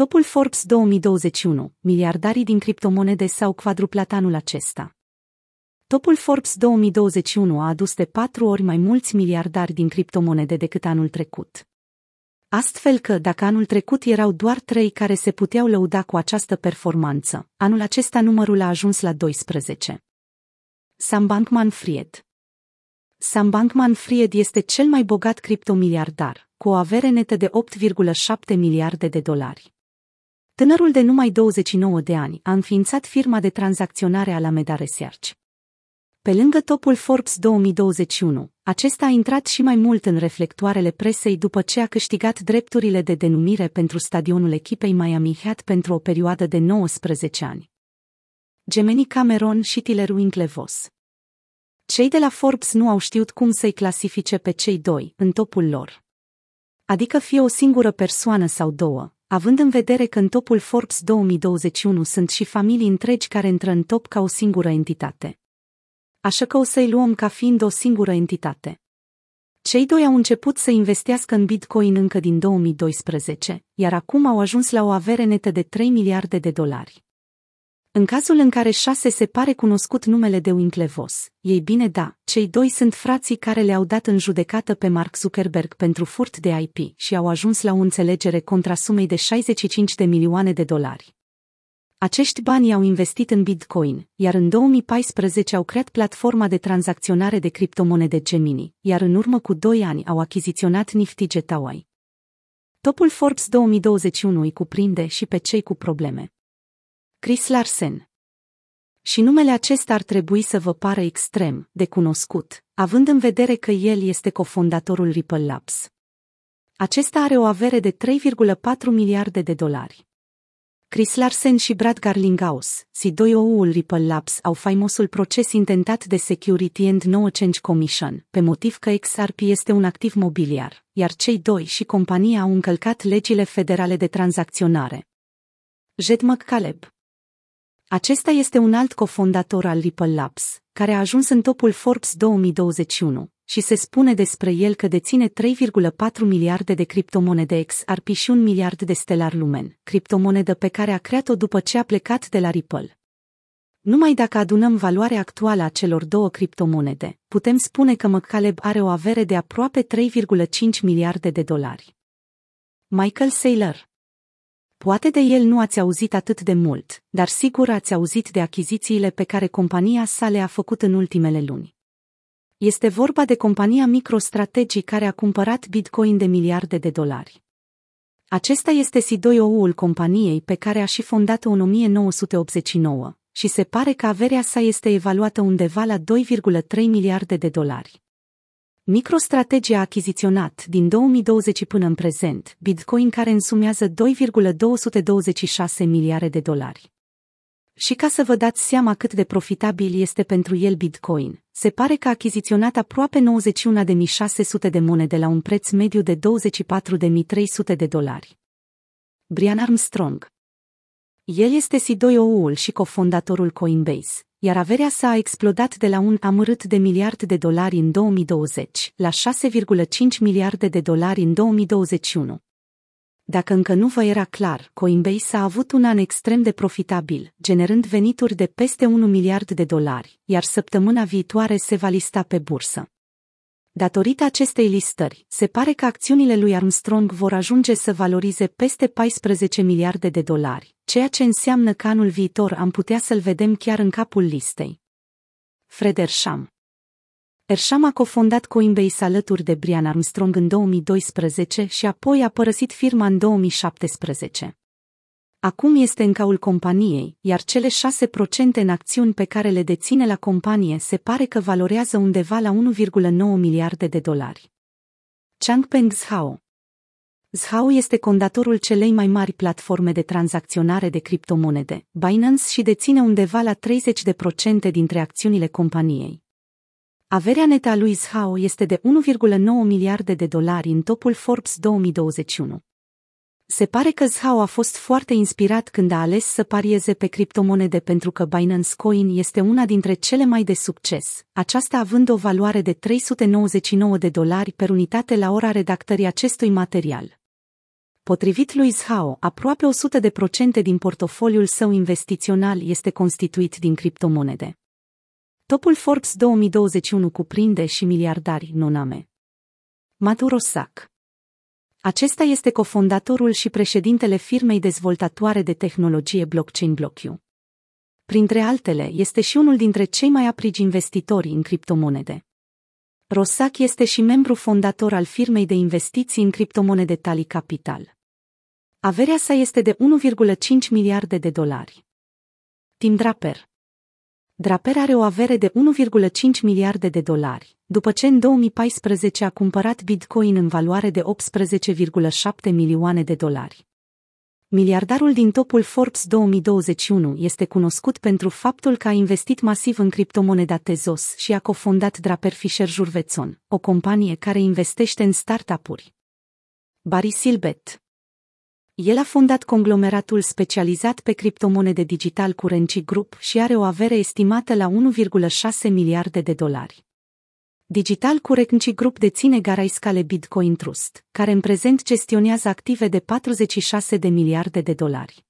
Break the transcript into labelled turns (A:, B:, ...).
A: Topul Forbes 2021, miliardarii din criptomonede s-au quadruplat anul acesta. Topul Forbes 2021 a adus de patru ori mai mulți miliardari din criptomonede decât anul trecut. Astfel că, dacă anul trecut erau doar trei care se puteau lăuda cu această performanță, anul acesta numărul a ajuns la 12. Sam Bankman-Fried Sam Bankman-Fried este cel mai bogat criptomiliardar, cu o avere netă de 8,7 miliarde de dolari. Tânărul de numai 29 de ani a înființat firma de tranzacționare Alameda Research. Pe lângă topul Forbes 2021, acesta a intrat și mai mult în reflectoarele presei după ce a câștigat drepturile de denumire pentru stadionul echipei Miami Heat pentru o perioadă de 19 ani. Gemeni Cameron și Tiller Winklevos Cei de la Forbes nu au știut cum să-i clasifice pe cei doi în topul lor. Adică fie o singură persoană sau două, având în vedere că în topul Forbes 2021 sunt și familii întregi care intră în top ca o singură entitate. Așa că o să-i luăm ca fiind o singură entitate. Cei doi au început să investească în Bitcoin încă din 2012, iar acum au ajuns la o avere netă de 3 miliarde de dolari. În cazul în care șase se pare cunoscut numele de Winklevoss, ei bine da, cei doi sunt frații care le-au dat în judecată pe Mark Zuckerberg pentru furt de IP și au ajuns la o înțelegere contra sumei de 65 de milioane de dolari. Acești bani au investit în Bitcoin, iar în 2014 au creat platforma de tranzacționare de criptomonede Gemini, iar în urmă cu 2 ani au achiziționat Nifty Getaway. Topul Forbes 2021 îi cuprinde și pe cei cu probleme. Chris Larsen și numele acesta ar trebui să vă pară extrem de cunoscut, având în vedere că el este cofondatorul Ripple Labs. Acesta are o avere de 3,4 miliarde de dolari. Chris Larsen și Brad Garlinghouse, C2OU-ul Ripple Labs, au faimosul proces intentat de Security and No Change Commission, pe motiv că XRP este un activ mobiliar, iar cei doi și compania au încălcat legile federale de tranzacționare. Jed McCaleb acesta este un alt cofondator al Ripple Labs, care a ajuns în topul Forbes 2021 și se spune despre el că deține 3,4 miliarde de criptomonede XRP și un miliard de Stellar Lumen, criptomonedă pe care a creat-o după ce a plecat de la Ripple. Numai dacă adunăm valoarea actuală a celor două criptomonede, putem spune că McCaleb are o avere de aproape 3,5 miliarde de dolari. Michael Saylor Poate de el nu ați auzit atât de mult, dar sigur ați auzit de achizițiile pe care compania sa le-a făcut în ultimele luni. Este vorba de compania MicroStrategy care a cumpărat Bitcoin de miliarde de dolari. Acesta este C2OU-ul companiei pe care a și fondat-o în 1989 și se pare că averea sa este evaluată undeva la 2,3 miliarde de dolari. MicroStrategy a achiziționat din 2020 până în prezent Bitcoin care însumează 2,226 miliarde de dolari. Și ca să vă dați seama cât de profitabil este pentru el Bitcoin, se pare că a achiziționat aproape 91.600 de monede la un preț mediu de 24.300 de dolari. Brian Armstrong El este C2OU-ul și cofondatorul Coinbase, iar averea sa a explodat de la un amărât de miliard de dolari în 2020 la 6,5 miliarde de dolari în 2021. Dacă încă nu vă era clar, Coinbase a avut un an extrem de profitabil, generând venituri de peste 1 miliard de dolari, iar săptămâna viitoare se va lista pe bursă. Datorită acestei listări, se pare că acțiunile lui Armstrong vor ajunge să valorize peste 14 miliarde de dolari, ceea ce înseamnă că anul viitor am putea să-l vedem chiar în capul listei. Fred Ersham Ersham a cofondat Coinbase alături de Brian Armstrong în 2012 și apoi a părăsit firma în 2017. Acum este în caul companiei, iar cele 6% în acțiuni pe care le deține la companie se pare că valorează undeva la 1,9 miliarde de dolari. Changpeng Zhao Zhao este condatorul celei mai mari platforme de tranzacționare de criptomonede, Binance și deține undeva la 30% dintre acțiunile companiei. Averea netă a lui Zhao este de 1,9 miliarde de dolari în topul Forbes 2021. Se pare că Zhao a fost foarte inspirat când a ales să parieze pe criptomonede pentru că Binance Coin este una dintre cele mai de succes, aceasta având o valoare de 399 de dolari per unitate la ora redactării acestui material. Potrivit lui Zhao, aproape 100% din portofoliul său investițional este constituit din criptomonede. Topul Forbes 2021 cuprinde și miliardari noname. Maduro Sac acesta este cofondatorul și președintele firmei dezvoltatoare de tehnologie blockchain BlockU. Printre altele, este și unul dintre cei mai aprigi investitori în criptomonede. Rosac este și membru fondator al firmei de investiții în criptomonede Tali Capital. Averea sa este de 1,5 miliarde de dolari. Tim Draper Draper are o avere de 1,5 miliarde de dolari, după ce în 2014 a cumpărat Bitcoin în valoare de 18,7 milioane de dolari. Miliardarul din topul Forbes 2021 este cunoscut pentru faptul că a investit masiv în criptomoneda Tezos și a cofondat Draper Fisher Jurvetson, o companie care investește în startup-uri. Barry Silbet el a fondat conglomeratul specializat pe criptomonede digital Currency Group și are o avere estimată la 1,6 miliarde de dolari. Digital Currency Group deține Garaiscale Bitcoin Trust, care în prezent gestionează active de 46 de miliarde de dolari.